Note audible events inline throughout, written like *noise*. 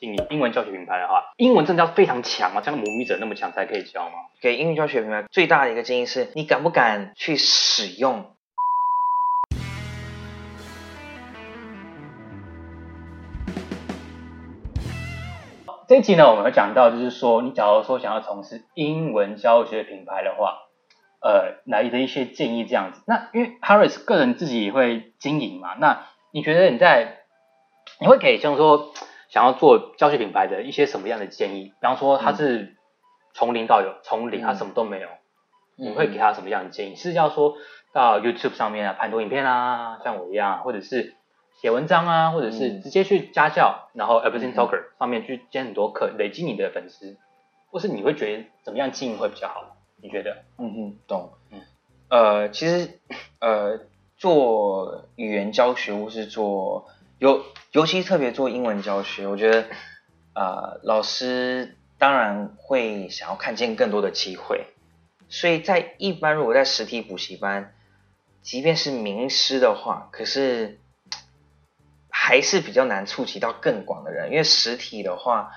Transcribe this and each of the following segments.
英文教学品牌的话，英文真的要非常强吗？像母语者那么强才可以教吗？给英语教学品牌最大的一个建议是，你敢不敢去使用？这一集呢，我们会讲到，就是说，你假如说想要从事英文教学品牌的话，呃，来的一些建议这样子。那因为 Harris 个人自己也会经营嘛，那你觉得你在你会给像说想要做教学品牌的一些什么样的建议？比方说他是从零到有，从零他什么都没有，你会给他什么样的建议？是要说到 YouTube 上面啊，拍多影片啊，像我一样，或者是写文章啊，或者是直接去家教，然后 Everything Talker 上面去兼很多课，累积你的粉丝，或是你会觉得怎么样经营会比较好？你觉得？嗯嗯，懂。嗯呃，其实呃，做语言教学或是做尤尤其特别做英文教学，我觉得呃，老师当然会想要看见更多的机会，所以在一般如果在实体补习班，即便是名师的话，可是还是比较难触及到更广的人，因为实体的话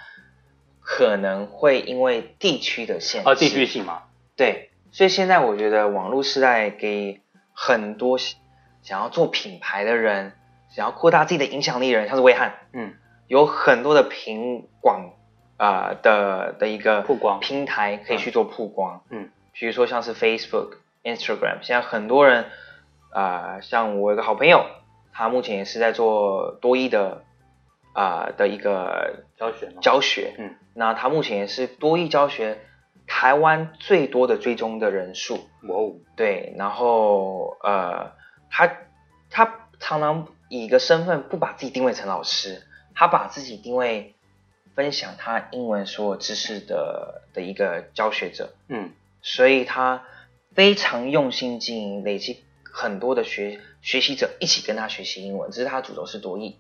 可能会因为地区的限制，啊，地区性嘛，对，所以现在我觉得网络时代给很多想要做品牌的人，想要扩大自己的影响力的人，像是威汉，嗯，有很多的平广啊、呃的的一个曝光。平台可以去做曝光，嗯，比如说像是 Facebook、Instagram，现在很多人啊、呃像我有个好朋友，他目前也是在做多益的啊、的一个教学嘛，教学，嗯，那他目前也是多益教学台湾最多的追踪的人数，哇哦，对，然后呃，他他常常以一个身份不把自己定位成老师，他把自己定位分享他英文所有知识的的一个教学者，嗯所以他非常用心经营，累积很多的学学习者一起跟他学习英文，只是他主轴是多义，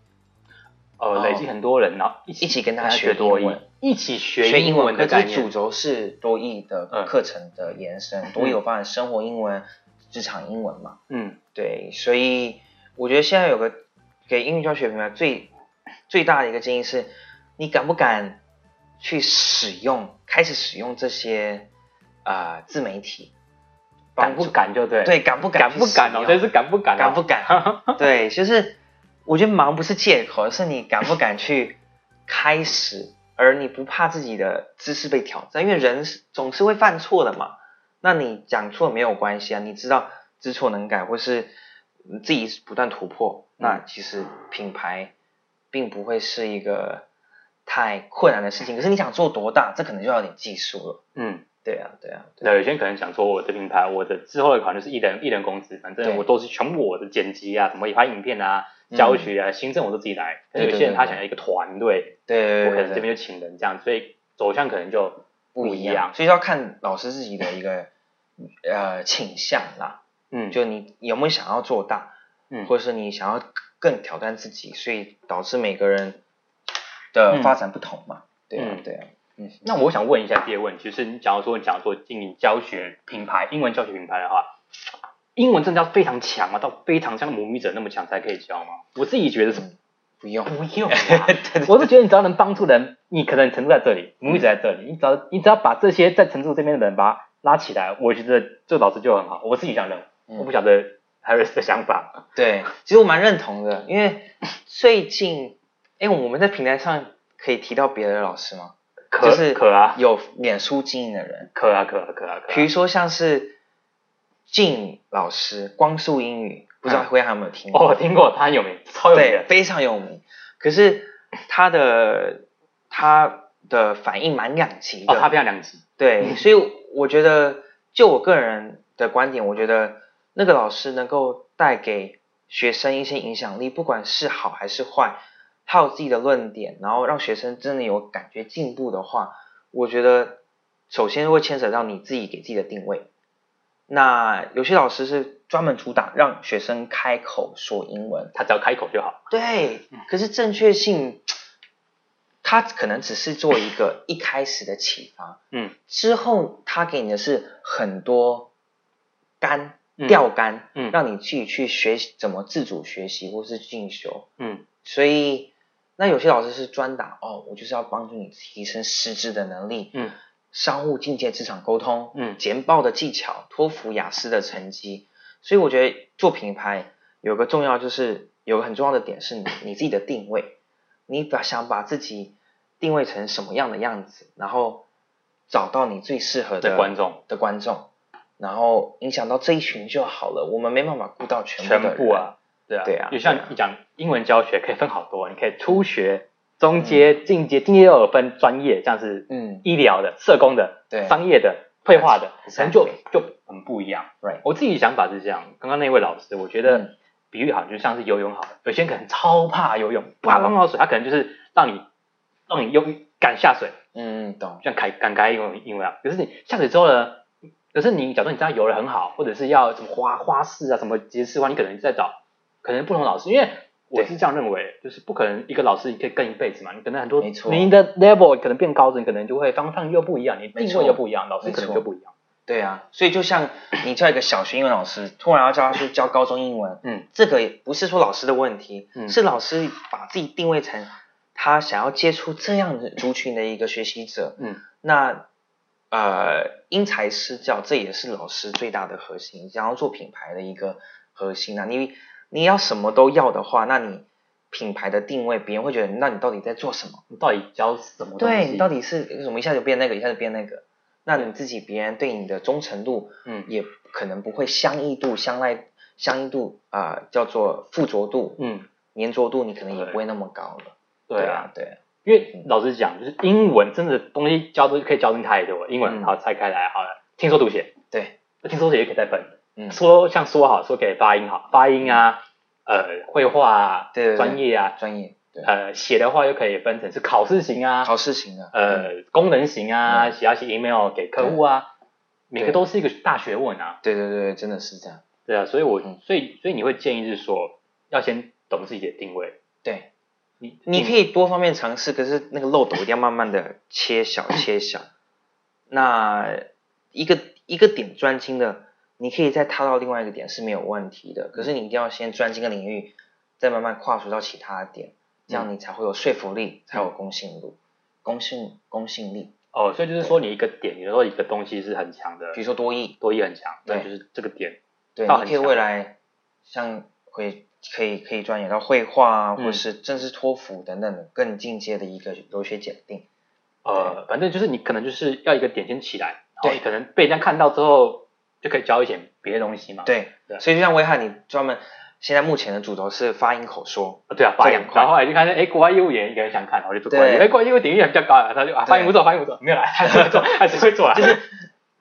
呃，哦累积很多人，然后一起一起跟他他学多义，一起学学英英文可的概念，是主轴是多义的嗯课程的延伸，多益有包含生活英文、职场英文嘛？嗯对，所以我觉得现在有个给英语教学品牌最最大的一个建议是，你敢不敢去使用，开始使用这些啊、呃自媒体？敢不敢就对，对，敢不敢？敢不敢哦，这是敢不敢哦，敢不敢？*laughs* 对，就是我觉得忙不是借口，是你敢不敢去开始，而你不怕自己的知识被挑战，因为人是总是会犯错的嘛。那你讲错没有关系啊，你知道知错能改，或是你自己不断突破，那其实品牌并不会是一个太困难的事情。可是你想做多大，这可能就要有点技术了。嗯。对啊，对啊，对啊对，有些人可能想说我的品牌，我的之后的可能就是一人一人公司，反正我都是全部我的剪辑啊，什么拍影片啊、教学啊、行政我都自己来。可是有些人他想要一个团队，对我可能这边就请人这样，所以走向可能就不一一样。所以要看老师自己的一个呃倾向啦。嗯，就你有没有想要做大，嗯或者是你想要更挑战自己，所以导致每个人的发展不同嘛。对对啊，嗯，那我想问一下第二个问题，就是你假如说你想要做经营教学品牌、英文教学品牌的话，英文真的要非常强吗？到非常像母语者那么强才可以教吗？我自己觉得是不用，不用啊，*laughs* 我是觉得你只要能帮助人，你可能程度在这里，母语者在这里，你只要你只要把这些在程度这边的人把它拉起来，我觉得这老师就很好。我自己这样认，嗯我不晓得 Harris 的想法。对，其实我蛮认同的，因为最近，哎，我们在平台上可以提到别的老师吗？可就是可啊，有脸书经营的人，可啊，可啊，可啊，可啊。比如说像是静老师，光速英语，不知道嗯辉还有没有听过？*laughs* 哦，我听过，他很有名，超有名非常有名。可是他的他的反应蛮两极的，哦，他非常两极。对，所以我觉得，就我个人的观点，我觉得那个老师能够带给学生一些影响力，不管是好还是坏，他有自己的论点，然后让学生真的有感觉进步的话，我觉得首先会牵扯到你自己给自己的定位。那有些老师是专门主打让学生开口说英文，他只要开口就好。对，可是正确性，他可能只是做一个一开始的启发，嗯，之后他给你的是很多杆嗯钓竿，嗯。让你自己去学习怎么自主学习或是进修。嗯。所以那有些老师是专打哦，我就是要帮助你提升师资的能力，嗯。商务境界、职场沟通，嗯。简报的技巧、托福、雅思的成绩。所以我觉得做品牌有个重要就是有个很重要的点是你你自己的定位，你把想把自己定位成什么样的样子，然后找到你最适合的观众。的观众，然后影响到这一群就好了。我们没办法顾到全部的人全部啊，对啊，对啊。就像你讲英文教学可以分好多，你可以初学、中阶、进阶，进阶又有分专业，像是嗯，医疗的、社工的、对。商业的、绘画的，可能就就很不一样。right，我自己想法是这样，刚刚那位老师，我觉得嗯。比喻好，就像是游泳好了，有些人可能超怕游泳，不怕碰到水，他可能就是让你让你用敢下水，嗯，懂，像凯敢开英文英文啊。可是你下水之后呢，可是你假如你知道游的很好，或者是要什么花花式啊，什么节式的话，你可能在找可能不同老师，因为我是这样认为，就是不可能一个老师你可以跟一辈子嘛，你可能很多没错。你的 level 可能变高了，你可能就会方向又不一样，你定位又不一样，老师可能就不一样。对啊，所以就像你叫一个小学英文老师，突然要叫他去教高中英文，嗯，这个也不是说老师的问题，嗯。是老师把自己定位成他想要接触这样的族群的一个学习者，嗯。那呃因材施教，这也是老师最大的核心，想要做品牌的一个核心啊。你你要什么都要的话，那你品牌的定位，别人会觉得，那你到底在做什么？你到底教什么东西？对你到底是为什么一下就变那个，一下就变那个？那你自己别人对你的忠诚度，嗯也可能不会相异度、相赖、相异度啊、叫做附着度、嗯，粘着度，你可能也不会那么高了。对啊，，对啊，因为老实讲，就是英文真的东西教都可以教进太多了。英文嗯。好拆开来好了，听说读写，对，那听说读写也可以再分。嗯，说像说好，说可以发音好，发音啊，呃，绘画啊，专业啊，专业，呃，写的话又可以分成是考试型啊，考试型的，嗯，呃，功能型啊，嗯。写要写 email 给客户啊，每个都是一个大学问啊。对对对，真的是这样。对啊，所以我嗯。所以所以你会建议是说，要先懂自己的定位。对，你你可以多方面尝试，可是那个漏斗一定要慢慢的切小 *coughs* 切小。那一个一个点专精的，你可以再踏到另外一个点是没有问题的。可是你一定要先专精个领域，再慢慢跨出到其他的点，这样你才会有说服力，才有公信度，公信公信力。哦，所以就是说你一个点，有时候一个东西是很强的比，如说多益，多益很强，那对就是这个点。对，你可以未来像会可以可以钻研到绘画啊，嗯。或是正式托福等等的更进阶的一个留学检定。呃，反正就是你可能就是要一个点先起来，然后对。你可能被人家看到之后，就可以教一些别的东西嘛。对，对。所以就像威汉，你专门现在目前的主轴是发音口说，啊，对啊，发音然后后来就看见，哎，国外业务员一个人想看，然后就做对。国外业务，哎，国外业务点击率比较高啊，他就啊，发音不错，发音不错，没有啦，还是会做，还是会做啊，*laughs* 就是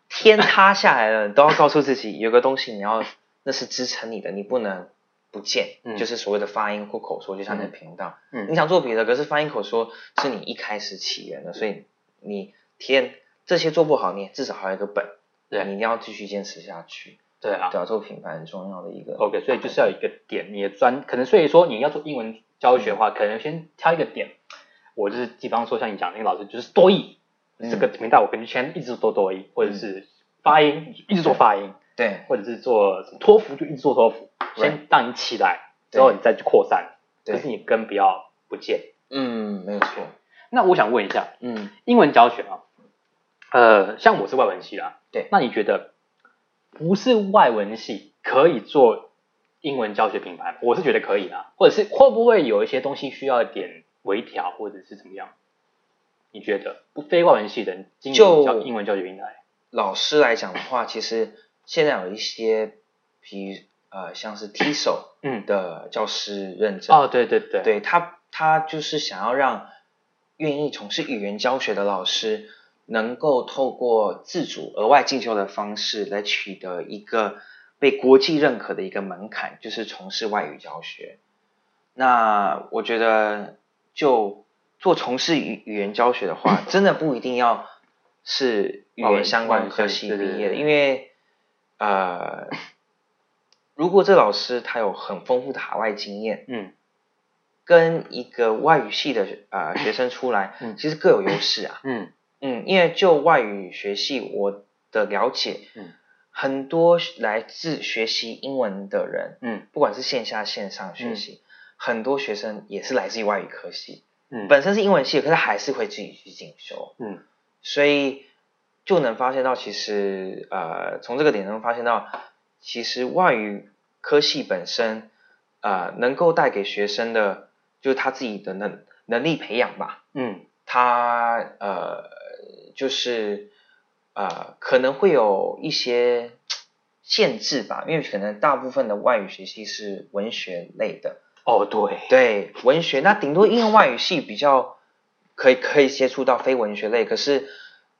天塌下来了，你都要告诉自己有个东西你要那是支撑你的，你不能不见，嗯。就是所谓的发音或口说，就像你的频道，嗯。你想做别的，可是发音口说是你一开始起源的，所以你天这些做不好，你至少还有一个本，对。你一定要继续坚持下去，对啊。对啊，做品牌很重要的一个，OK，所以就是要有一个点，你的专，可能所以说你要做英文教学的话，可能先挑一个点，我就是比方说像你讲那个老师就是多义，嗯这个频道我可能先一直做多义，或者是发音一直做发音。对或者是做什么托福就一直做托福，先让你起来，之后你再去扩散，对可是你根不要不见。嗯，没有错，那我想问一下，嗯英文教学啊，呃，像我是外文系啦，对那你觉得不是外文系可以做英文教学品牌？我是觉得可以啦，或者是会不会有一些东西需要一点微调，或者是怎么样？你觉得不非外文系的人经营就教英文教学平台？老师来讲的话，其实现在有一些，比呃像是 TESOL 嗯，的教师认证，哦，对对对，对他他就是想要让愿意从事语言教学的老师，能够透过自主额外进修的方式来取得一个被国际认可的一个门槛，就是从事外语教学。那我觉得，就做从事语语言教学的话，真的不一定要是语言相关科系毕业的，对对对。因为呃，如果这老师他有很丰富的海外经验，嗯跟一个外语系的呃学生出来，嗯其实各有优势啊。嗯嗯，因为就外语学系我的了解，嗯很多来自学习英文的人，嗯不管是线下线上学习，很多学生也是来自于外语科系。嗯本身是英文系，可是还是会自己去进修，嗯所以就能发现到，其实呃，从这个点能发现到，其实外语科系本身呃能够带给学生的，就是他自己的能能力培养吧，嗯。他呃就是呃可能会有一些限制吧，因为可能大部分的外语学系是文学类的，哦对，对文学，那顶多应用外语系比较可以可以接触到非文学类，可是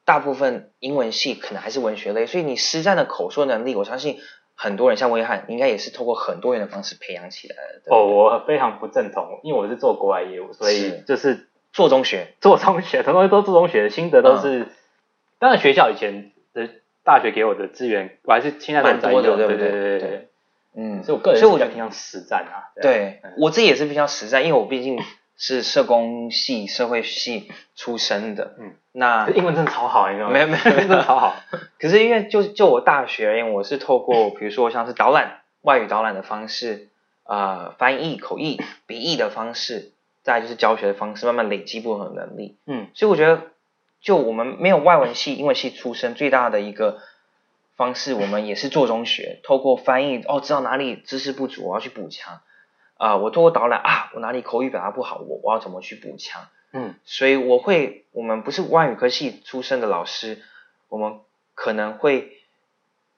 大部分英文系可能还是文学类，所以你实战的口说能力，我相信很多人像威汉应该也是透过很多元的方式培养起来的。对对？哦，我非常不正同，因为我是做国外业务，所以就是做中学，做中学，很多东西都做中学，心得都是，当然学校以前的大学给我的资源，我还是现在都在蛮多的用，对？对不对对对。对，嗯，所以我个人所以我觉得是比较偏向实战啊，对嗯。我自己也是比较实战，因为我毕竟是社工系、社会系出身的，嗯，那英文真的超好，你知道吗？没有没有真的超好，*laughs* 可是因为就就我大学而言，我是透过 *laughs* 比如说像是导览、外语导览的方式，呃，翻译、口译、笔译的方式，再来就是教学的方式，慢慢累积不同的能力。嗯所以我觉得，就我们没有外文系、英文系出身，最大的一个方式，我们也是做中学，透过翻译哦，知道哪里知识不足，我要去补强。啊、我透过导览啊，我哪里口语表达不好，我我要怎么去补强？嗯所以我会，我们不是外语科系出身的老师，我们可能会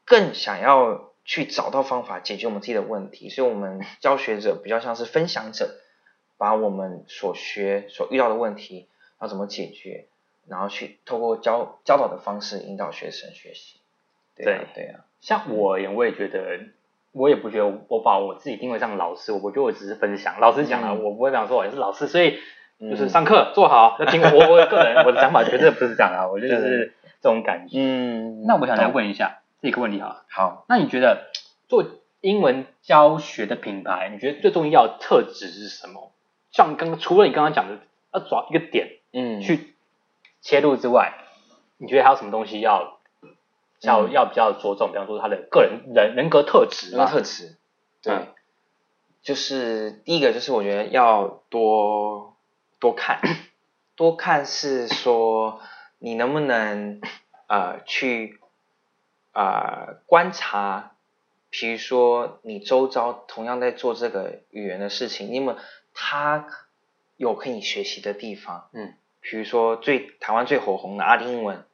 更想要去找到方法解决我们自己的问题，所以我们 *laughs* 教学者比较像是分享者，把我们所学所遇到的问题要怎么解决，然后去透过教教导的方式引导学生学习。对啊对啊，像我我也觉得，我也不觉得我把我自己定位上老师，我觉得我只是分享。老师讲了，嗯我不会讲说我是老师，所以就是嗯上课做好要听我。我我个人我的想法绝对不是这样啊，我觉得就是这种感觉。嗯，那我想来，问一下这个问题哈，好，那你觉得做英文教学的品牌，你觉得最重要的特质是什么？像刚刚除了你刚刚讲的要抓一个点嗯，去切入之外，你觉得还有什么东西要要、嗯。要比较着重？比方说他的个人人人格特质人格，特质，对，嗯。就是第一个就是我觉得要多多看，*clears throat* 多看是说你能不能呃去呃观察，比如说你周遭同样在做这个语言的事情，你们他有可以学习的地方，嗯，比如说最台湾最火红的阿丁英文，嗯，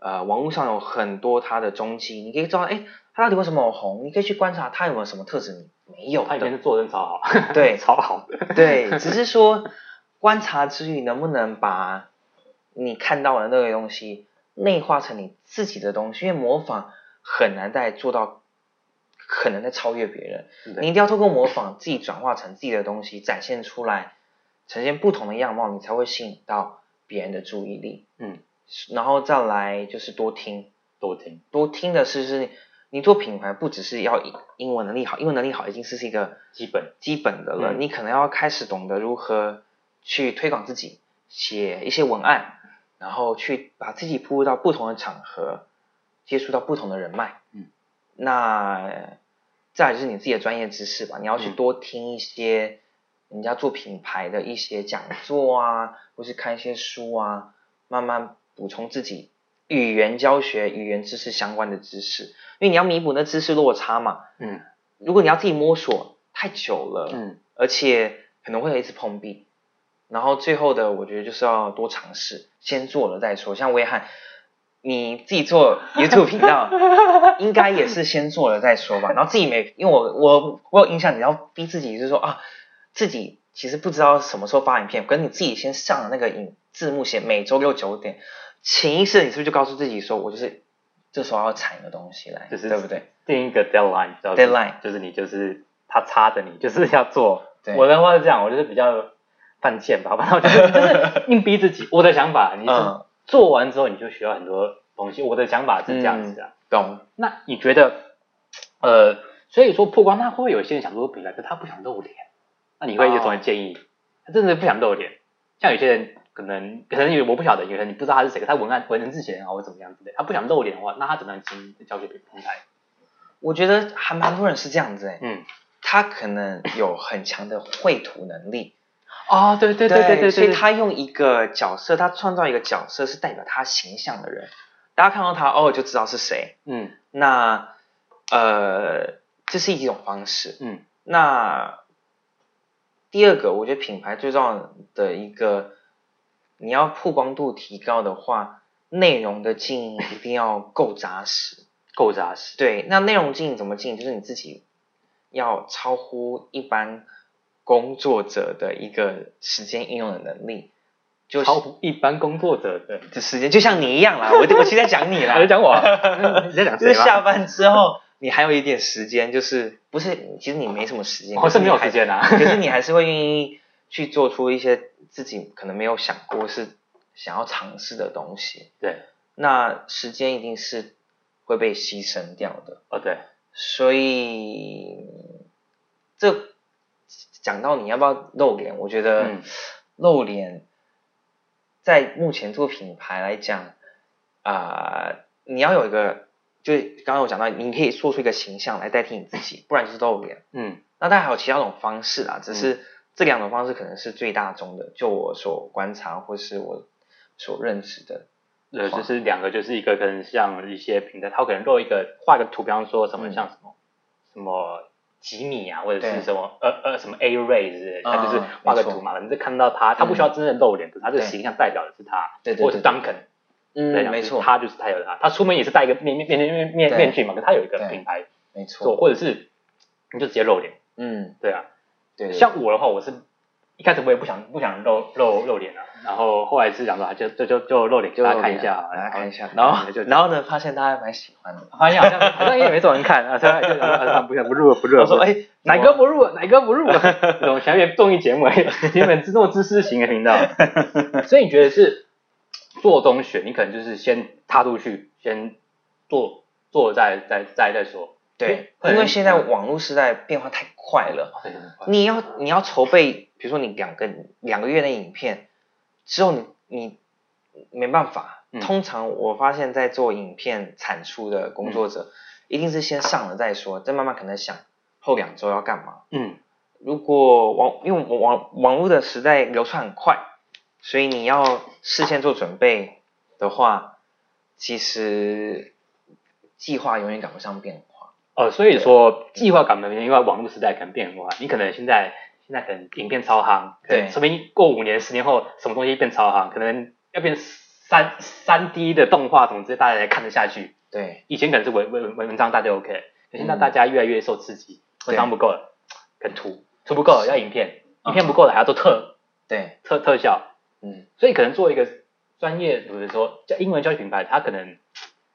呃，网络上有很多他的踪迹，你可以知道，哎，他到底为什么红？你可以去观察他有没有什么特质你没有，他以前是做人超好，对 *laughs* 超好，对，只是说观察之余，能不能把你看到的那个东西内化成你自己的东西？因为模仿很难再做到，很难再超越别人。你一定要透过模仿自己转化成自己的东西，展现出来，呈现不同的样貌，你才会吸引到别人的注意力。嗯，然后再来就是多听，多听，多听的是是，你做品牌不只是要英英文能力好，英文能力好已经是是一个基本。基本的了，嗯。你可能要开始懂得如何去推广自己，写一些文案，然后去把自己铺入到不同的场合，接触到不同的人脉。嗯，那再来就是你自己的专业知识吧，你要去嗯。多听一些人家做品牌的一些讲座啊，或是看一些书啊，慢慢补充自己语言教学、语言知识相关的知识，因为你要弥补那知识落差嘛。嗯如果你要自己摸索太久了，嗯而且可能会有一直碰壁。然后最后的，我觉得就是要多尝试，先做了再说。像威汉，你自己做 YouTube 频道，*laughs* 应该也是先做了再说吧。然后自己没，因为我我我有印象，你要逼自己，就是说啊，自己其实不知道什么时候发影片，可是你自己先上了那个影字幕写每周六九点，潜意识你是不是就告诉自己说，我就是这时候要产一个东西来，就是对不对？定一个 deadline，知道吗 Deadline 就是你就是他插着你，就是要做。我的话是这样，我就是比较犯贱吧，反正我就是就是硬逼自己。我的想法，你是嗯做完之后你就学到很多东西。我的想法是这样子啊。懂。那你觉得，呃，所以说曝光，他会不会有些人想做品牌，可他不想露脸？那你会有什么建议？他真的不想露脸，像有些人可能可能有我不晓得，有人你不知道他是谁，他文案文字写得很好或怎么样之类，他不想露脸的话，那他怎么样经营教学平台？我觉得还蛮多人是这样子哎、嗯，他可能有很强的绘图能力，哦，对对对对对，所以他用一个角色，他创造一个角色是代表他形象的人，大家看到他哦就知道是谁。嗯，那呃，这是一种方式。嗯，那第二个，我觉得品牌最重要的一个，你要曝光度提高的话，内容的经营一定要够扎实，够扎实。对，那内容经营怎么经营？就是你自己要超乎一般工作者的一个时间应用的能力，就超乎一般工作者的的时间，就像你一样啦。我 *laughs* 我其实在讲你啦，在讲我，*laughs* 你在讲就是下班之后。你还有一点时间，就是不是？其实你没什么时间，我是没有时间啊。可是你还是会愿意去做出一些自己可能没有想过是想要尝试的东西。对，那时间一定是会被牺牲掉的。哦，对。所以这讲到你要不要露脸，我觉得露脸在目前做品牌来讲啊，你要有一个。就刚刚我讲到，你可以说出一个形象来代替你自己，不然就是露脸。嗯，那当然还有其他种方式啦，只是这两种方式可能是最大宗的，就我所观察或是我所认识的。呃，就是两个，就是一个可能像一些平台，它可能露一个画个图，比方说什么像什么什么吉米啊，或者是什么呃呃什么 A Ray 之类，他就是画个图嘛，你就看到他，他不需要真正露脸，可是他这个形象代表的是他对对，或者是 Duncan。嗯，没错，他就是他有他，他出门也是戴一个面面面面面面具嘛，可他有一个品牌，没错，或者是你就直接露脸，嗯，对啊，对，像我的话，我是一开始我也不想不想露露露脸啊，然后后来是想说就就就就露脸，给大家看一下，大家看一下，然后然后呢，发现大家蛮喜欢的，发现好像好像也没什么人看啊，他就不不入不入，我说哎，哪个不入哪个不入，这种前面综艺节目，原本自动知识型的频道，所以你觉得是？做中学，你可能就是先踏出去，先做做再再再再说。对，因为现在网络时代变化太快了，你要你要筹备，比如说你两个两个月的影片，之后你你没办法。通常我发现，在做影片产出的工作者，一定是先上了再说，再慢慢可能想后两周要干嘛。嗯，如果网因为网网络的时代流窜很快。所以你要事先做准备的话，其实计划永远赶不上变化。哦，所以说计划赶不上，因为网络时代可能变化。你可能现在现在可能影片超夯，对，说明过五年、十年后，什么东西变超夯，可能要变三三 D 的动画，什么之类，大家才看得下去。对，以前可能是文文文章大家 OK，可现在大家越来越受刺激，文章不够了，跟图图不够了要影片，影片不够了还要做特对。特特效。嗯，所以可能做一个专业，比如说叫英文教育品牌，它可能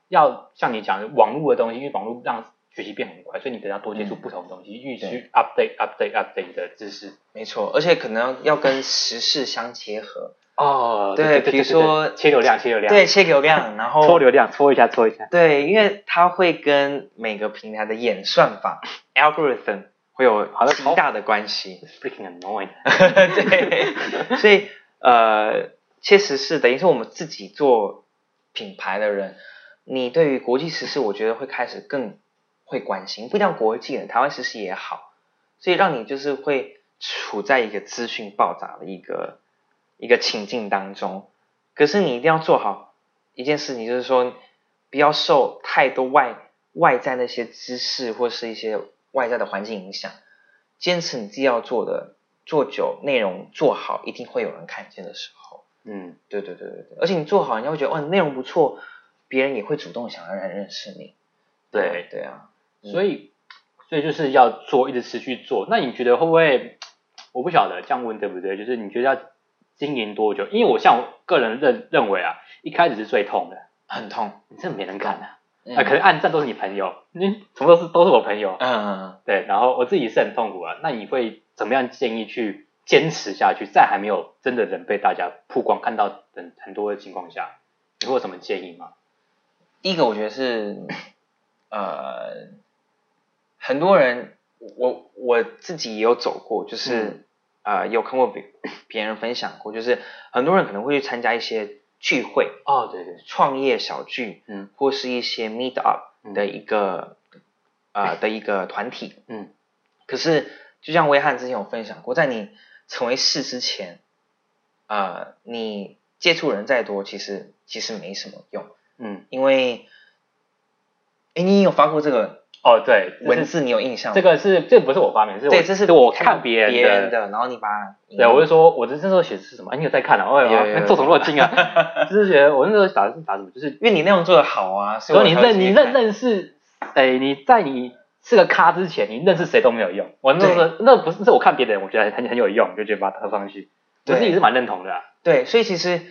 要像你讲的网络的东西，因为网络让学习变很快，所以你可能要多接触不同的东西，预须 update update update 的知识。没错，而且可能要跟时事相结合。哦，对，比如说切流量，切流量，对，切流量，然后搓流量，搓一下，搓一下。对，因为它会跟每个平台的演算法 *laughs* algorithm 会有极大的关系。*laughs* Freaking annoying。*laughs* 对，所以。呃，确实是等于说我们自己做品牌的人，你对于国际时事，我觉得会开始更会关心，不一定要国际的，台湾时事也好，所以让你就是会处在一个资讯爆炸的一个一个情境当中。可是你一定要做好一件事情，就是说不要受太多外外在那些知识或是一些外在的环境影响，坚持你自己要做的。做久，内容做好，一定会有人看见的时候。嗯，对对对对对，而且你做好，人家会觉得，哦，内容不错，别人也会主动想要来认识你。对对啊，所以所以就是要做，一直持续做。那你觉得会不会？我不晓得这样问对不对？就是你觉得要经营多久？因为我像我个人认认为啊，一开始是最痛的，很痛，你真的没人看啊。啊，可能暗赞都是你朋友，你什么都是都是我朋友。嗯嗯嗯，对，然后我自己是很痛苦啊。那你会怎么样建议去坚持下去，在还没有真的人被大家曝光看到等很多的情况下，你会有什么建议吗？第一个，我觉得是，呃，很多人，我我自己也有走过，就是啊，有看过别 *coughs* 别人分享过，就是很多人可能会去参加一些。聚会哦，对对，创业小聚，嗯，或是一些 meet up 的一个呃 *coughs* 的一个团体，嗯，可是就像威汉之前有分享过，在你成为事之前，啊、你接触人再多，其实其实没什么用，嗯，因为，哎，你有发过这个哦对，文字，你有印象吗？这个是这不是我发明，是我对，这是我看看别人别人的，然后你把对，我就说，我这这时候写的是什么？哎，你有在看啊？我有啊，有有有那做什么那么精啊？*laughs* 就是觉得我那时候打是打什么，就是因为你内容做的好啊，所所以你认你认认识，哎，你在你是个咖之前，你认识谁都没有用。我那时候那不是，是我看别人，我觉得很很有用，就觉得把它放上去。我对自己是蛮认同的啊。对，所以其实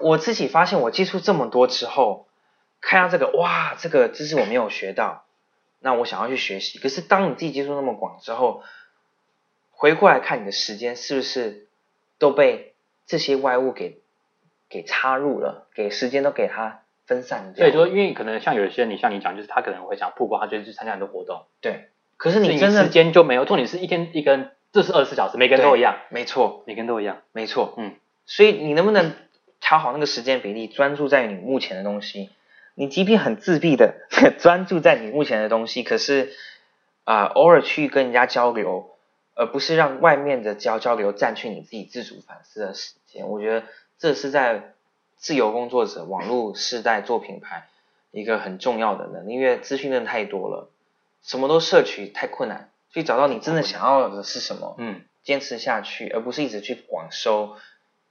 我自己发现，我接触这么多之后，看到这个哇，这个知识我没有学到，那我想要去学习。可是当你自己接触那么广之后，回过来看你的时间是不是都被这些外物给给插入了，给时间都给它分散掉了。所以说，因为可能像有些人，你像你讲，就是他可能会想曝光，他就去参加很多活动，对，可是你真的时间就没有。重点是一天一根，这是二十四小时，每个人都一样，没错，每个人都一样。没错，嗯，所以你能不能调好那个时间比例，专注在你目前的东西？你即便很自闭的专注在你目前的东西，可是啊、偶尔去跟人家交流，而不是让外面的交交流占据你自己自主反思的时间。我觉得这是在自由工作者、网络时代做品牌一个很重要的能力，因为资讯量太多了，什么都摄取太困难，所以找到你真的想要的是什么，嗯，坚持下去，而不是一直去广收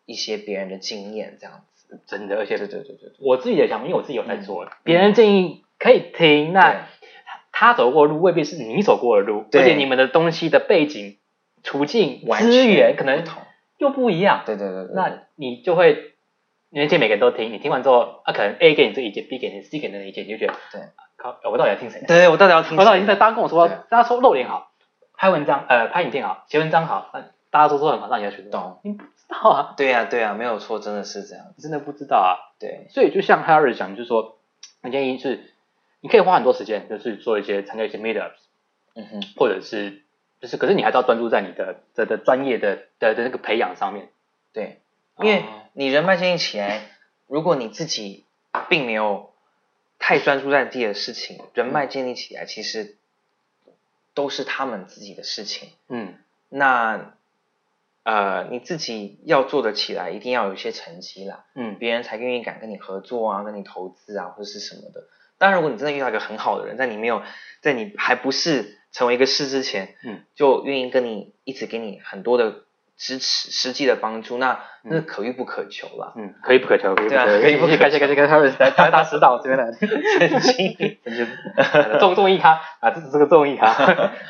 一些别人的经验这样子。真的，而且对对对对对，我自己的想法，因为我自己有在做，别人建议可以听，那他走过的路未必是你走过的路，而且你们的东西的背景、途径、完资源可能。又不一样，对对对对，那你就会，因为这每个人都听，你听完之后，啊，可能 A 给你这个意见，B 给你，C 给你那个意见，你就觉得，对，靠，我到底要听谁的？对我到底要听谁？我到底在大家跟我说，大家说露脸好，拍文章，呃，拍影片好，写文章好，那大家都说很好，那你要学什么？懂？道啊，对呀、对呀、没有错，真的是这样。真的不知道啊。对，所以就像 Harry 讲，就是说，我建议是，你可以花很多时间，就是做一些参加一些 meetups，嗯哼，或者是就是，可是你还是要专注在你的的的专业的的的那个培养上面。对，因为哦你人脉建立起来，如果你自己并没有太专注在自己的事情，人脉建立起来其实都是他们自己的事情。嗯，那呃，你自己要做得起来，一定要有一些成绩啦，嗯，别人才愿意敢跟你合作啊，跟你投资啊，或者是什么的。当然，如果你真的遇到一个很好的人，在你没有在你还不是成为一个事之前，嗯，就愿意跟你一直给你很多的支持、实际的帮助，那那可遇不可求了。嗯，可遇不可求，可以不对啊可求，可以不可求。感谢感谢感谢 Harry 来打打指导这边的，*laughs* 曾经。*laughs* 真是 *laughs* 综综艺咖。啊，这是个综艺咖。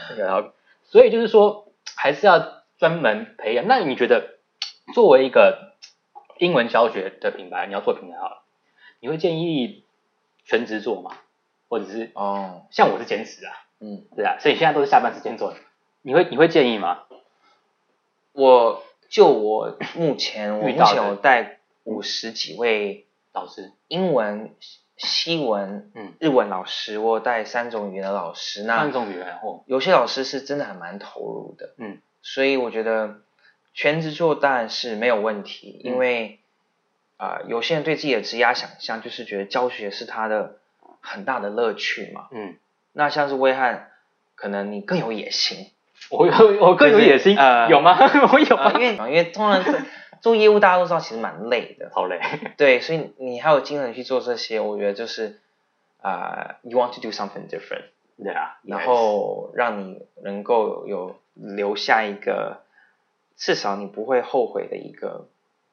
那个好，所以就是说，还是要专门培养。那你觉得，作为一个英文教学的品牌，你要做品牌好了，你会建议全职做吗？或者是哦，像我是兼职啊，嗯，对啊，所以现在都是下班时间做的，你会你会建议吗？我就我目前，我目前有带五十几位老师，英文、西文、嗯，日文老师，我有带三种语言的老师。那三种语言哦，有些老师是真的还蛮投入的，嗯，所以我觉得全职做当然是没有问题，嗯因为啊、呃有些人对自己的职业想象就是觉得教学是他的很大的乐趣嘛。嗯，那像是威汉，可能你更有野心，*laughs* 我有我更有野心，呃有吗？*laughs* 我有吗？呃因为因为通常在做业务大家都知道其实蛮累的，好累，对，所以你还有精神去做这些，我觉得就是啊、y o u want to do something different。对啊，然后让你能够有留下一个至少你不会后悔的一个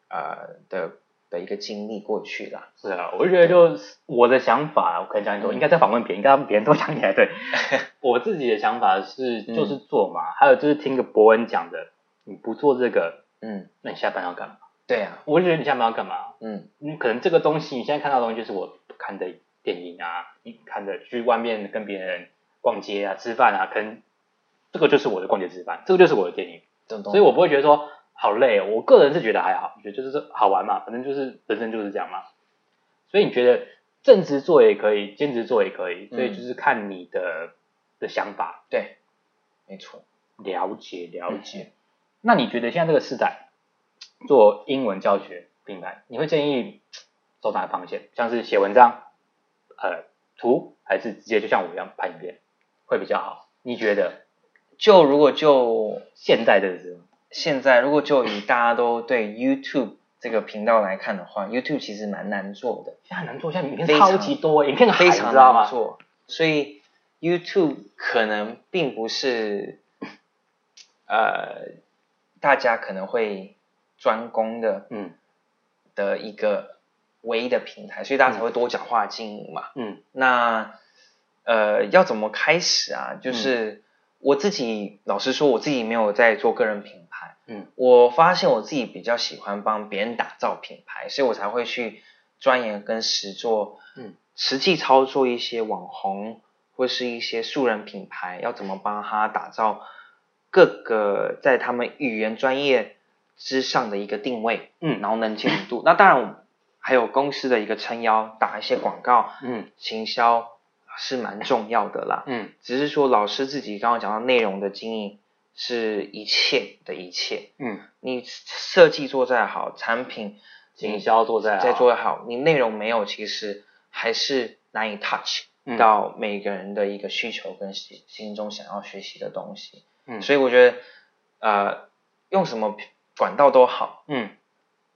呃的的一个经历过去啦。是啊，我就觉得就我的想法，我可以讲说，嗯应该在访问别人，应该让别人都讲起来。对，*laughs* 我自己的想法是嗯就是做嘛，还有就是听个伯恩讲的，你不做这个，嗯，那你下班要干嘛？对啊，我就觉得你下班要干嘛？嗯你可能这个东西你现在看到的东西就是我看的电影啊，你看的去外面跟别人逛街啊、吃饭啊，可能这个就是我的逛街吃饭，这个就是我的电影。所以我不会觉得说好累哦，我个人是觉得还好，觉得就是好玩嘛，反正就是人生就是这样嘛。所以你觉得正职做也可以，兼职做也可以，所以就是看你的、的想法，对，没错。了解了解。那你觉得现在这个时代做英文教学品牌，你会建议走哪个方向？像是写文章、呃图，还是直接就像我一样拍影片会比较好？你觉得就如果就现在这个是现在如果就以大家都对 YouTube 这个频道来看的话，YouTube 其实蛮难做的，现在很难做，现在影片超级多，影片非常？难做，所以 YouTube 可能并不是呃大家可能会专攻的嗯的一个唯一的平台，所以大家才会多角化经营嘛。嗯那呃，要怎么开始啊？就是我自己，老实说，我自己没有在做个人品牌。嗯，我发现我自己比较喜欢帮别人打造品牌，所以我才会去钻研跟实做，嗯，实际操作一些网红或是一些素人品牌，要怎么帮他打造各个在他们语言专业之上的一个定位，嗯然后能见度。那当然还有公司的一个撑腰，打一些广告，嗯行销是蛮重要的啦。嗯。只是说老师自己刚刚讲到内容的经营是一切的一切，嗯，你设计做再好，产品营销做再好再做得好，你内容没有，其实还是难以 touch 嗯。到每个人的一个需求跟心心中想要学习的东西。嗯。所以我觉得呃用什么管道都好，嗯，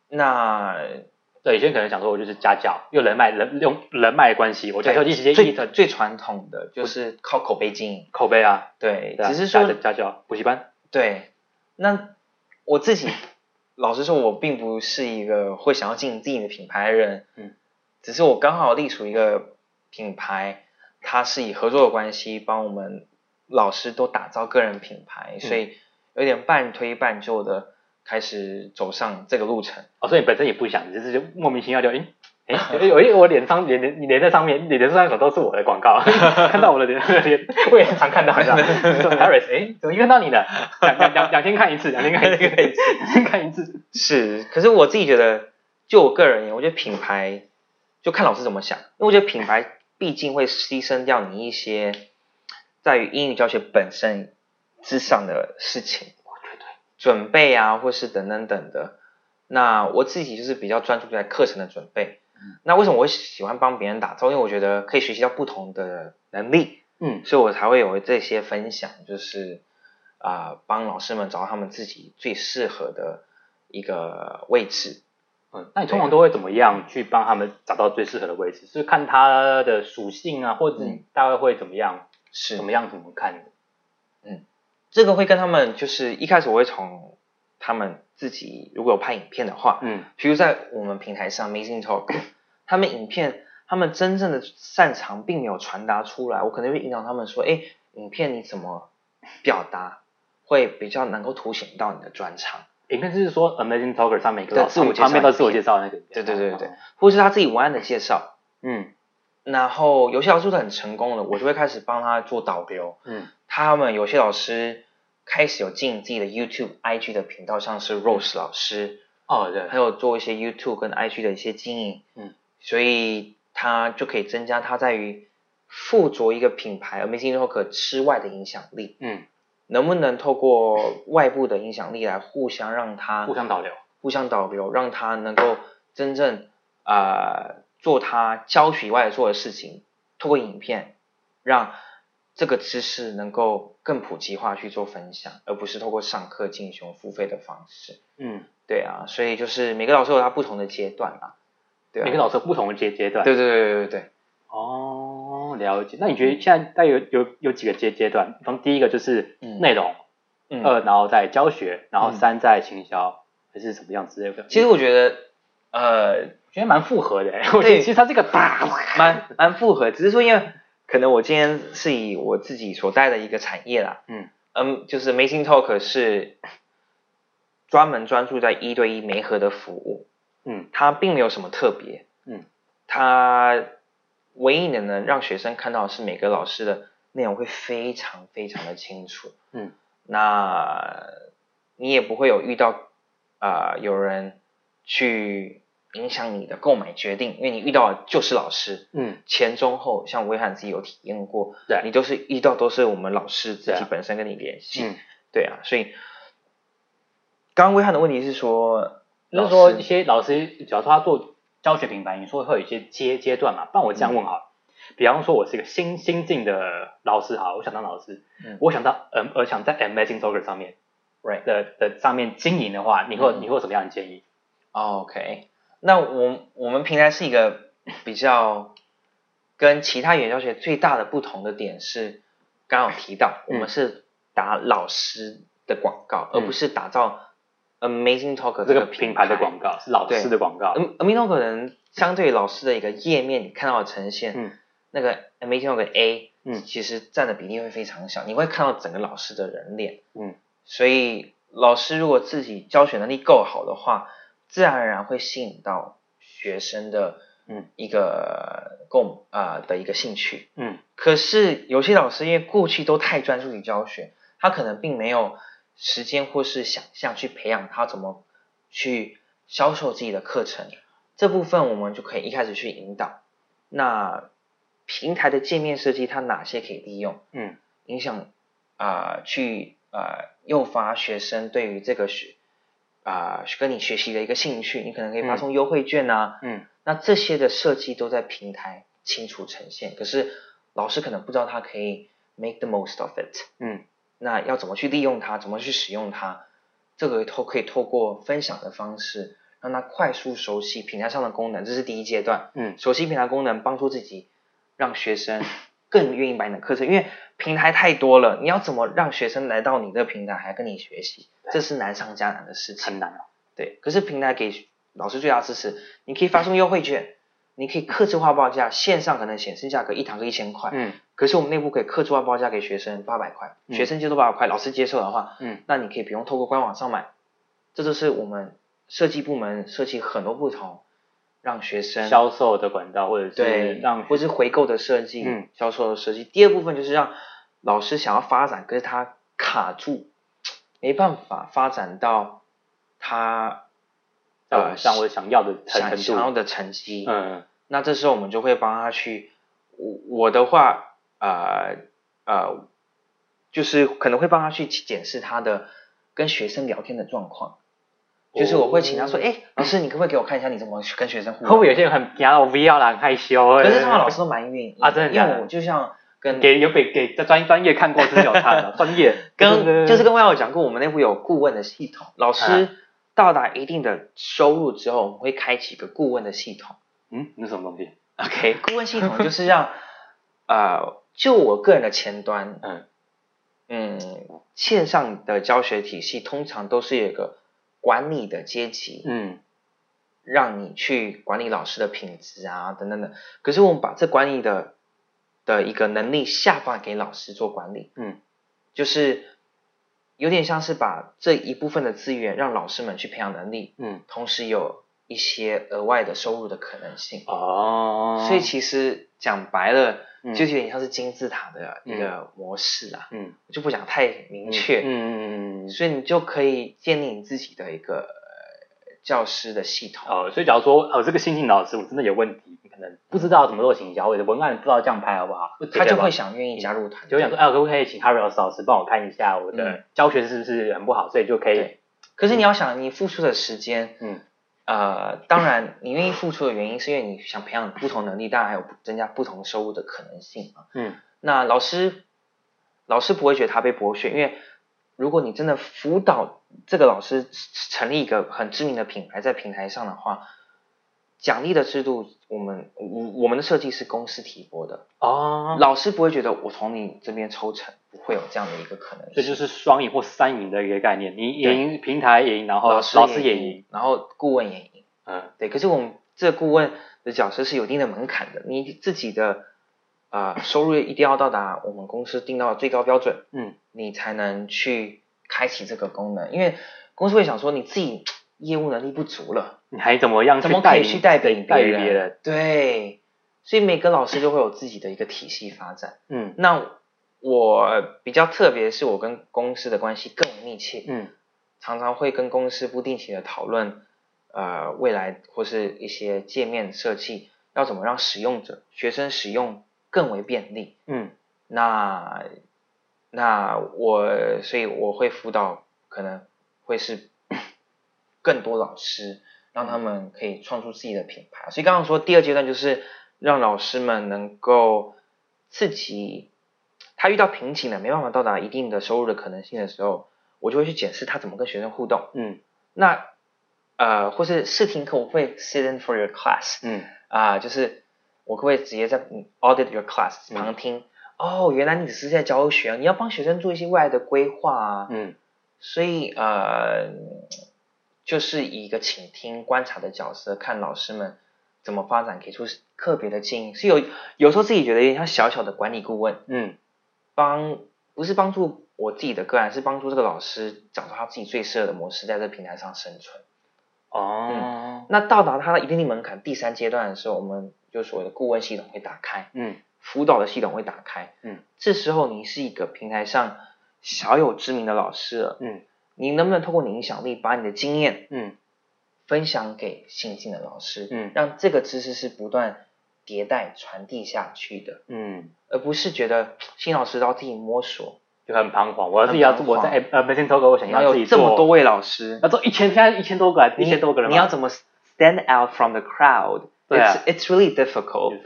那对，有些人可能想说，我就是家教，用人脉人用人脉关系，我最最传统的就是靠口碑经营，口碑啊，对，对啊只是说家家教补习班，对，那我自己老实说，我并不是一个会想要经营自己的品牌的人，嗯，只是我刚好隶属一个品牌，它是以合作的关系帮我们老师都打造个人品牌，嗯。所以有点半推半就的开始走上这个路程。哦，所以你本身也不想，你只是就莫名其妙就诶诶，有一 *laughs* 我脸上脸脸你脸在上面，你脸上手都是我的广告，*laughs* 看到我的脸 *laughs* 脸，我也常看到，你知道吗说 Harris，诶，怎么又看到你了？两两两两天看一次，两天看一次，两天看一次，是，可是我自己觉得，就我个人而言，我觉得品牌就看老师怎么想，因为我觉得品牌毕竟会牺牲掉你一些在于英语教学本身之上的事情，准备啊，或是等等等的。那我自己就是比较专注在课程的准备。那为什么我喜欢帮别人打造？因为我觉得可以学习到不同的能力，嗯所以我才会有这些分享，就是啊、帮老师们找到他们自己最适合的一个位置。嗯，那你通常都会怎么样去帮他们找到最适合的位置？是看他的属性啊，或者你大概会怎么样？是怎么样？怎么看？这个会跟他们就是一开始我会从他们自己如果有拍影片的话，嗯。比如在我们平台上 Amazing Talk，他们影片他们真正的擅长并没有传达出来，我可能会引导他们说，哎，影片你怎么表达会比较能够凸显到你的专长，影片就是说 Amazing Talker 上面一个对自我介绍旁边都是自我介绍那个对对对对哦，或是他自己文案的介绍。嗯。然后有些老师都很成功了，我就会开始帮他做导流。嗯他们有些老师开始有经营自己的 YouTube、IG 的频道，像是 Rose 老师，哦对，还有做一些 YouTube 跟 IG 的一些经营，嗯，所以他就可以增加他在于附着一个品牌 Amazing Talk 之外的影响力，嗯，能不能透过外部的影响力来互相让他互相导流，互相导流，让他能够真正呃做他教学以外做的事情，透过影片让这个知识能够更普及化去做分享，而不是透过上课进行付费的方式。嗯，对啊，所以就是每个老师有他不同的阶段啊。对啊，每个老师有不同的阶阶段，对对对对对对，哦，了解。那你觉得现在大概有有有几个阶阶段？从第一个就是嗯内容，嗯，二然后在教学，然后嗯三在行销，还是什么样之类的？其实我觉得呃我觉得蛮复合的，我觉得其实它这个大，蛮蛮复合，只是说因为可能我今天是以我自己所带的一个产业啦，嗯。嗯，就是 Amazing Talk 是专门专注在一对一媒合的服务，嗯。它并没有什么特别，嗯，它唯一的能让学生看到是每个老师的内容会非常非常的清楚，嗯，那你也不会有遇到啊、呃有人去影响你的购买决定，因为你遇到的就是老师，嗯。前中后，像威汉自己有体验过，对。你都是遇到都是我们老师自己本身跟你联系，嗯，对啊，所以刚刚威汉的问题是说，就是说一些老师，假如说他做教学品牌，你说会有一些阶阶段嘛？不然我这样问好了，比方说我是一个新新进的老师，好，我想当老师，嗯。我想到嗯，我想在 Amazing Talker 上面 Right 的的上面经营的话，你会嗯。你会有什么样的建议？OK，那我我们平台是一个比较跟其他语言教学最大的不同的点是，刚刚有提到，我嗯。们是打老师的广告，嗯而不是打造 Amazing Talk 这个品品牌的广告是老师的广告。嗯，Amazing Talk 可能相对老师的一个页面，你看到的呈现，嗯。那个 Amazing Talk A，嗯。其实占的比例会非常小，你会看到整个老师的人脸，嗯。所以老师如果自己教学能力够好的话，自然而然会吸引到学生的嗯一个共啊、的一个兴趣。嗯可是有些老师因为过去都太专注于教学，他可能并没有时间或是想象去培养他怎么去销售自己的课程。这部分我们就可以一开始去引导。那平台的界面设计，它哪些可以利用？嗯影响啊、去啊、诱发学生对于这个学啊、跟你学习的一个兴趣，你可能可以发送优惠券啊，嗯。那这些的设计都在平台清楚呈现，可是老师可能不知道他可以 make the most of it，嗯。那要怎么去利用它，怎么去使用它，这个透可以透过分享的方式，让他快速熟悉平台上的功能，这是第一阶段。嗯。熟悉平台功能，帮助自己，让学生更愿意买你的课程，因为平台太多了，你要怎么让学生来到你的平台还跟你学习，这是难上加难的事情。很难啊。对，可是平台给老师最大支持，你可以发送优惠券，你可以客制化报价，线上可能显示价格一堂课一千块，嗯可是我们内部可以客制化报价给学生八百块，嗯学生接受八百块，老师接受的话，嗯那你可以不用透过官网上买，这就是我们设计部门设计很多不同，让学生销售的管道或者是对让或是回购的设计，嗯，销售的设计。第二部分就是让老师想要发展，可是他卡住，没办法发展到他在网上或者想要的程想。想要的成绩。嗯那这时候我们就会帮他去，我我的话，呃呃，就是可能会帮他去检视他的跟学生聊天的状况。就是我会请他说，哦哎、老师，你可不可以给我看一下你怎么跟学生互动？*laughs* 会不会有些人很怕我不要啦，很害羞？可是通常老师都蛮愿意啊真的假的因为我就像跟给有给给在专专业看过是有差的，*laughs* 专业跟就是跟外有讲过，我们内部有顾问的系统，老师啊到达一定的收入之后，我们会开启一个顾问的系统。嗯，那什么东西？*laughs* OK，顾问系统就是让 *laughs* 呃，就我个人的前端，嗯嗯，线上的教学体系通常都是有一个管理的阶级，嗯让你去管理老师的品质啊，等等等。可是我们把这管理的的一个能力下放给老师做管理，嗯就是有点像是把这一部分的资源让老师们去培养能力，嗯同时有一些额外的收入的可能性。哦，所以其实讲白了，嗯就有点像是金字塔的一个模式啊，嗯我就不讲太明确。嗯嗯嗯嗯所以你就可以建立你自己的一个呃教师的系统。哦，所以假如说哦这个新进老师我真的有问题，你可能不知道怎么做行销，或者文案不知道这样拍好不好，他就会会想愿意加入团队。就想说，哎，可不可以请 Harry 老师帮我看一下我嗯的教学是不是很不好，所以就可以可是你要想，你付出的时间，嗯。呃，当然你愿意付出的原因是因为你想培养不同能力，当然还有增加不同收入的可能性嘛。嗯。那老师，老师不会觉得他被剥削，因为如果你真的辅导这个老师成立一个很知名的品牌在平台上的话，奖励的制度，我们我我们的设计是公司提拨的，哦，老师不会觉得我从你这边抽成，不会有这样的一个可能性。这就是双赢或三赢的一个概念，你赢平台也赢，然后老老师也也赢，，然后顾问也赢。嗯对，可是我们这顾问的角色是有一定的门槛的，你自己的啊、呃收入一定要到达我们公司定到的最高标准，嗯你才能去开启这个功能。因为公司会想说你自己业务能力不足了，你还怎么样怎么可以去带领带别领别人？对，所以每个老师都会有自己的一个体系发展。嗯那我比较特别，是我跟公司的关系更密切，嗯常常会跟公司不定期的讨论，呃，未来或是一些界面设计要怎么让使用者、学生使用更为便利。嗯那那我所以我会辅导，可能会是更多老师，让他们可以创出自己的品牌。所以刚刚说第二阶段就是让老师们能够自己，他遇到瓶颈了，没办法到达一定的收入的可能性的时候，我就会去检视他怎么跟学生互动。嗯那呃，或是试听课，我会 sit in for your class 嗯啊、就是我可不可以直接在嗯 audit your class 嗯旁听？哦，原来你只是在教学，你要帮学生做一些未来的规划啊。嗯所以呃，就是以一个倾听、观察的角色，看老师们怎么发展，给出特别的建议。是有有时候自己觉得有点像小小的管理顾问，嗯帮不是帮助我自己的个案，是帮助这个老师找到他自己最适合的模式，在这个平台上生存。哦那到达他的一定的门槛，第三阶段的时候，我们就所谓的顾问系统会打开，嗯辅导的系统会打开。嗯，这时候你是一个平台上小有知名的老师了，嗯你能不能透过你影响力，把你的经验嗯。分享给新进的老师，嗯。让这个知识是不断迭代传递下去的，嗯，而不是觉得新老师都要自己摸索，就很彷徨。我要自己要做，我在呃 Amazing Talk，我想然后要自己有这么多做，位老师，要做一千，现在一千多个，一千多个人嘛，你要怎么 stand out from the crowd？对啊。It's really difficult。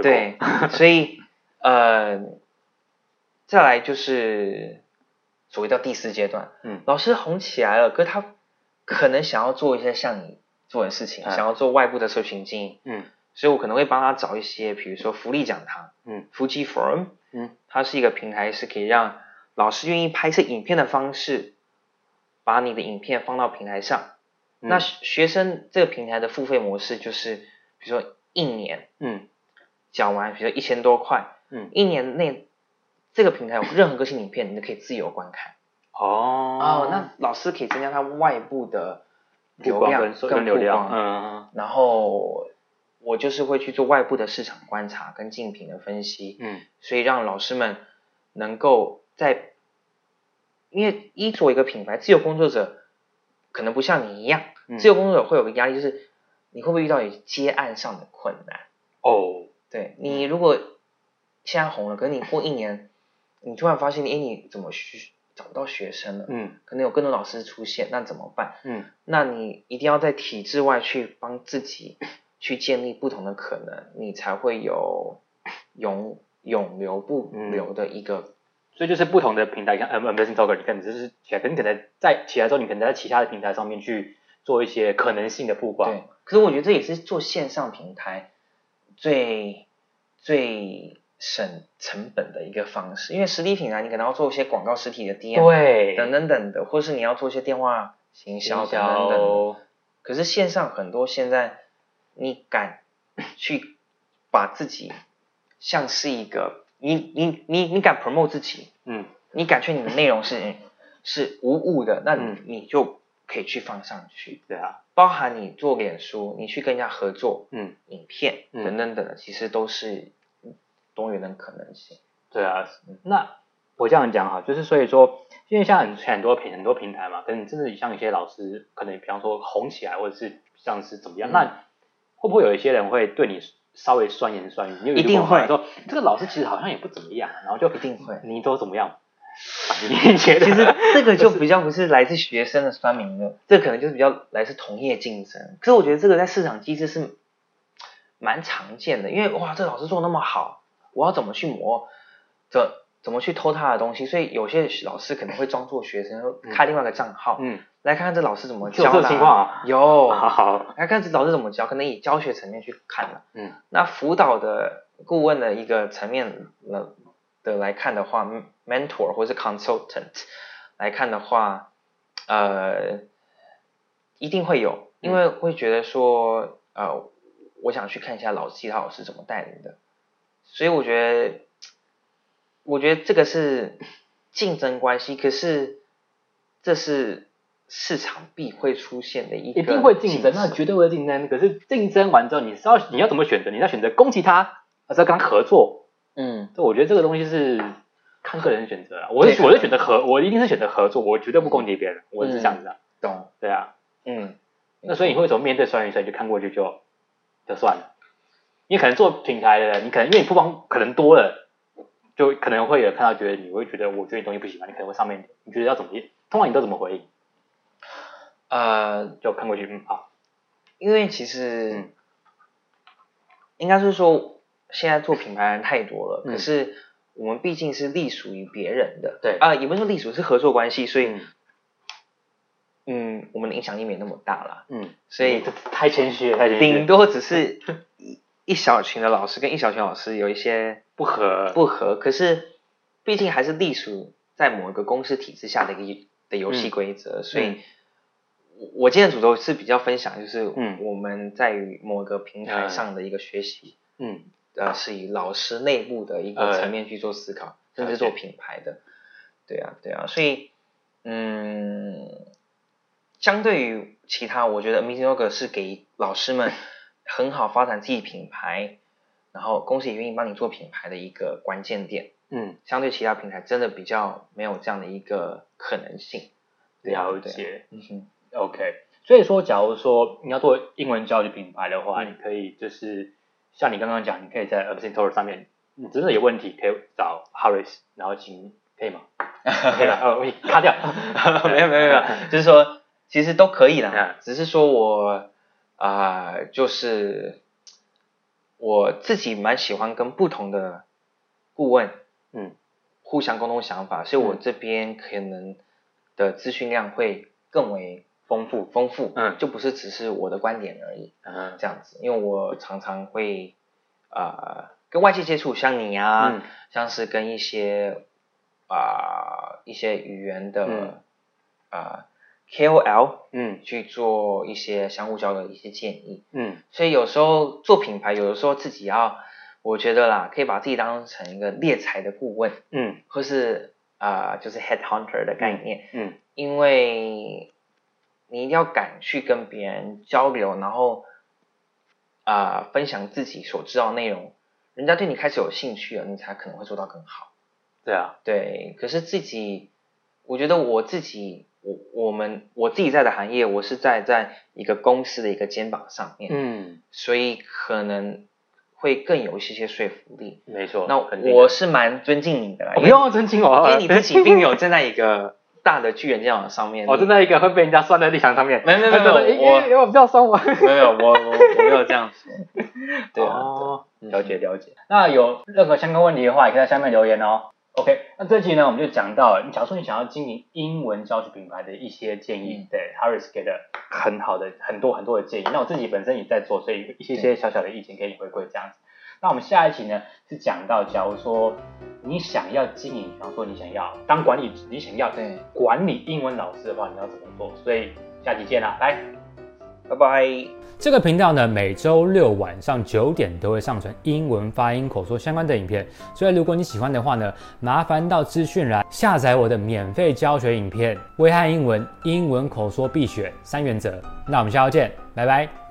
对，所以呃，再来就是所谓到第四阶段，嗯。老师红起来了，可是他可能想要做一些像你做的事情，嗯想要做外部的社群经营，嗯。所以我可能会帮他找一些，比如说福利讲堂，嗯，Fuji Forum，嗯。它是一个平台，是可以让老师愿意拍摄影片的方式，把你的影片放到平台上。嗯。那学生这个平台的付费模式就是，比如说一年嗯。缴完，比如说一千多块，嗯。一年内这个平台有任何个性影片，你都可以自由观看。哦。哦，那老师可以增加他外部的流量跟流量，嗯。然后我就是会去做外部的市场观察跟竞品的分析，嗯。所以让老师们能够在，因为一作为一个品牌自由工作者，可能不像你一样，嗯。自由工作者会有个压力，就是你会不会遇到有接案上的困难？哦。对你如果现在红了，可是你过一年，你突然发现，哎，你怎么去找不到学生了？嗯可能有更多老师出现，那怎么办？嗯那你一定要在体制外去帮自己去建立不同的可能，你才会有永永流不流的一个。所以就是不同的平台，像 Amazing Talker，你可能就是起来，可能可能在起来之后，你可能在其他的平台上面去做一些可能性的曝光。对，可是我觉得这也是做线上平台最最省成本的一个方式，因为实体品牌你可能要做一些广告实体的 DM 对，等等等的，或是你要做一些电话行销等等等。可是线上很多现在，你敢去把自己像是一个，你你你你敢 promote 自己，嗯你敢确定你的内容是是无误的，那你、嗯你就可以去放上去，对啊，包含你做脸书，你去跟人家合作，嗯影片嗯等等等的，其实都是多元的可能性。对啊。那我这样讲哈，就是所以说，因为像很很多平很多平台嘛，可能真的像一些老师，可能比方说红起来，或者是像是怎么样，嗯那会不会有一些人会对你稍微酸言酸语？你有一定会说这个老师其实好像也不怎么样，然后就一定会你都怎么样？你觉得其实这个就比较不是来自学生的酸民了，这可能就是比较来自同业竞争。可是我觉得这个在市场机制是蛮常见的，因为哇，这老师做那么好，我要怎么去磨，怎怎么去偷他的东西？所以有些老师可能会装作学生，开另外一个账号，嗯，来看看这老师怎么教的、个情况啊。有，好好，来看这老师怎么教，可能以教学层面去看了。嗯。那辅导的顾问的一个层面了的来看的话，mentor 或是 consultant 来看的话，呃，一定会有，因为会觉得说，呃，我想去看一下老其他老师怎么带领的，所以我觉得，我觉得这个是竞争关系，可是这是市场必会出现的一个一定会竞争，那绝对会竞争。可是竞争完之后，你是要你要怎么选择？你要选择攻击他，还是要跟他合作？嗯。这我觉得这个东西是看个人选择了。我是我是选择合，我一定是选择合作，我绝对不攻击别人，我是这样子啊。懂，对啊，嗯，那所以你会怎么面对酸言酸语？就看过去就就算了。你可能做品牌的人，你可能因为你曝光可能多了，就可能会有看到觉得你会觉得我觉得你东西不喜欢，你可能会上面你觉得要怎么应？通常你都怎么回应？呃，就看过去，嗯好，因为其实、嗯。应该是说，现在做品牌的人太多了，嗯。可是我们毕竟是隶属于别人的，对。啊、也不是说隶属，是合作关系，所以嗯。嗯，我们的影响力没那么大啦，嗯，所以这太谦虚了，太谦虚，顶多只是 *laughs* 一一小群的老师跟一小群老师有一些不合，不合，可是毕竟还是隶属在某一个公司体制下的一个的游戏规则，所以我我今天的主轴是比较分享，就是嗯。我们在于某个平台上的一个学习，嗯。呃，是以老师内部的一个呃。层面去做思考，甚至做品牌的，对啊，对啊，所以嗯，相对于其他，我觉得 Meeting Yoga 是给老师们很好发展自己品牌，然后公司也愿意帮你做品牌的一个关键点。嗯，相对其他平台，真的比较没有这样的一个可能性。了。解嗯哼，，OK。所以说，假如说你要做英文教育品牌的话，嗯你可以就是像你刚刚讲，你可以在 Tour 上面，你真的有问题可以找 Harris，然后请可以吗？*laughs* 可以了，呃，我卡掉，*laughs* 没有没有没有，就是说其实都可以啦嗯，只是说我啊、就是我自己蛮喜欢跟不同的顾问嗯互相沟通想法，所以我嗯这边可能的资讯量会更为丰富，丰富，嗯就不是只是我的观点而已。嗯这样子，因为我常常会呃跟外界接触，像你啊，嗯像是跟一些啊、一些语言的嗯啊、KOL 嗯。去做一些相互交流的一些建议，嗯。所以有时候做品牌，有的时候自己要，我觉得啦，可以把自己当成一个猎才的顾问，嗯。或是啊、就是 head hunter 的概念，嗯。因为你一定要敢去跟别人交流，然后啊、分享自己所知道的内容，人家对你开始有兴趣了，你才可能会做到更好。对啊，对，可是自己，我觉得我自己，我我们我自己在的行业，我是在在一个公司的一个肩膀上面，嗯，所以可能会更有一些些说服力。没错，那我是蛮尊敬你的不用尊敬我，因为你自己并没有站在一个大的巨人肩膀上面，*laughs* 我站在一个会被人家酸的立场上面，没有没有没有 *laughs* 我我不要酸我，没有，我我我没有这样说。对啊，了解了解。那有任何相关问题的话，也可以在下面留言哦。OK，那这集呢，我们就讲到，你假如说你想要经营英文教学品牌的一些建议，嗯对，Harris 给的很好的很多很多的建议。那我自己本身也在做，所以一些些小小的意见给你回馈这样子。那我们下一期呢是讲到，假如说你想要经营，比方说你想要当管理，你想要对，管理英文老师的话，你要怎么做？所以下期见啦，拜。拜拜。这个频道呢，每周六晚上九点都会上传英文发音口说相关的影片，所以如果你喜欢的话呢，麻烦到资讯栏下载我的免费教学影片《危害英文英文口说必选三原则》。那我们下周见，拜拜。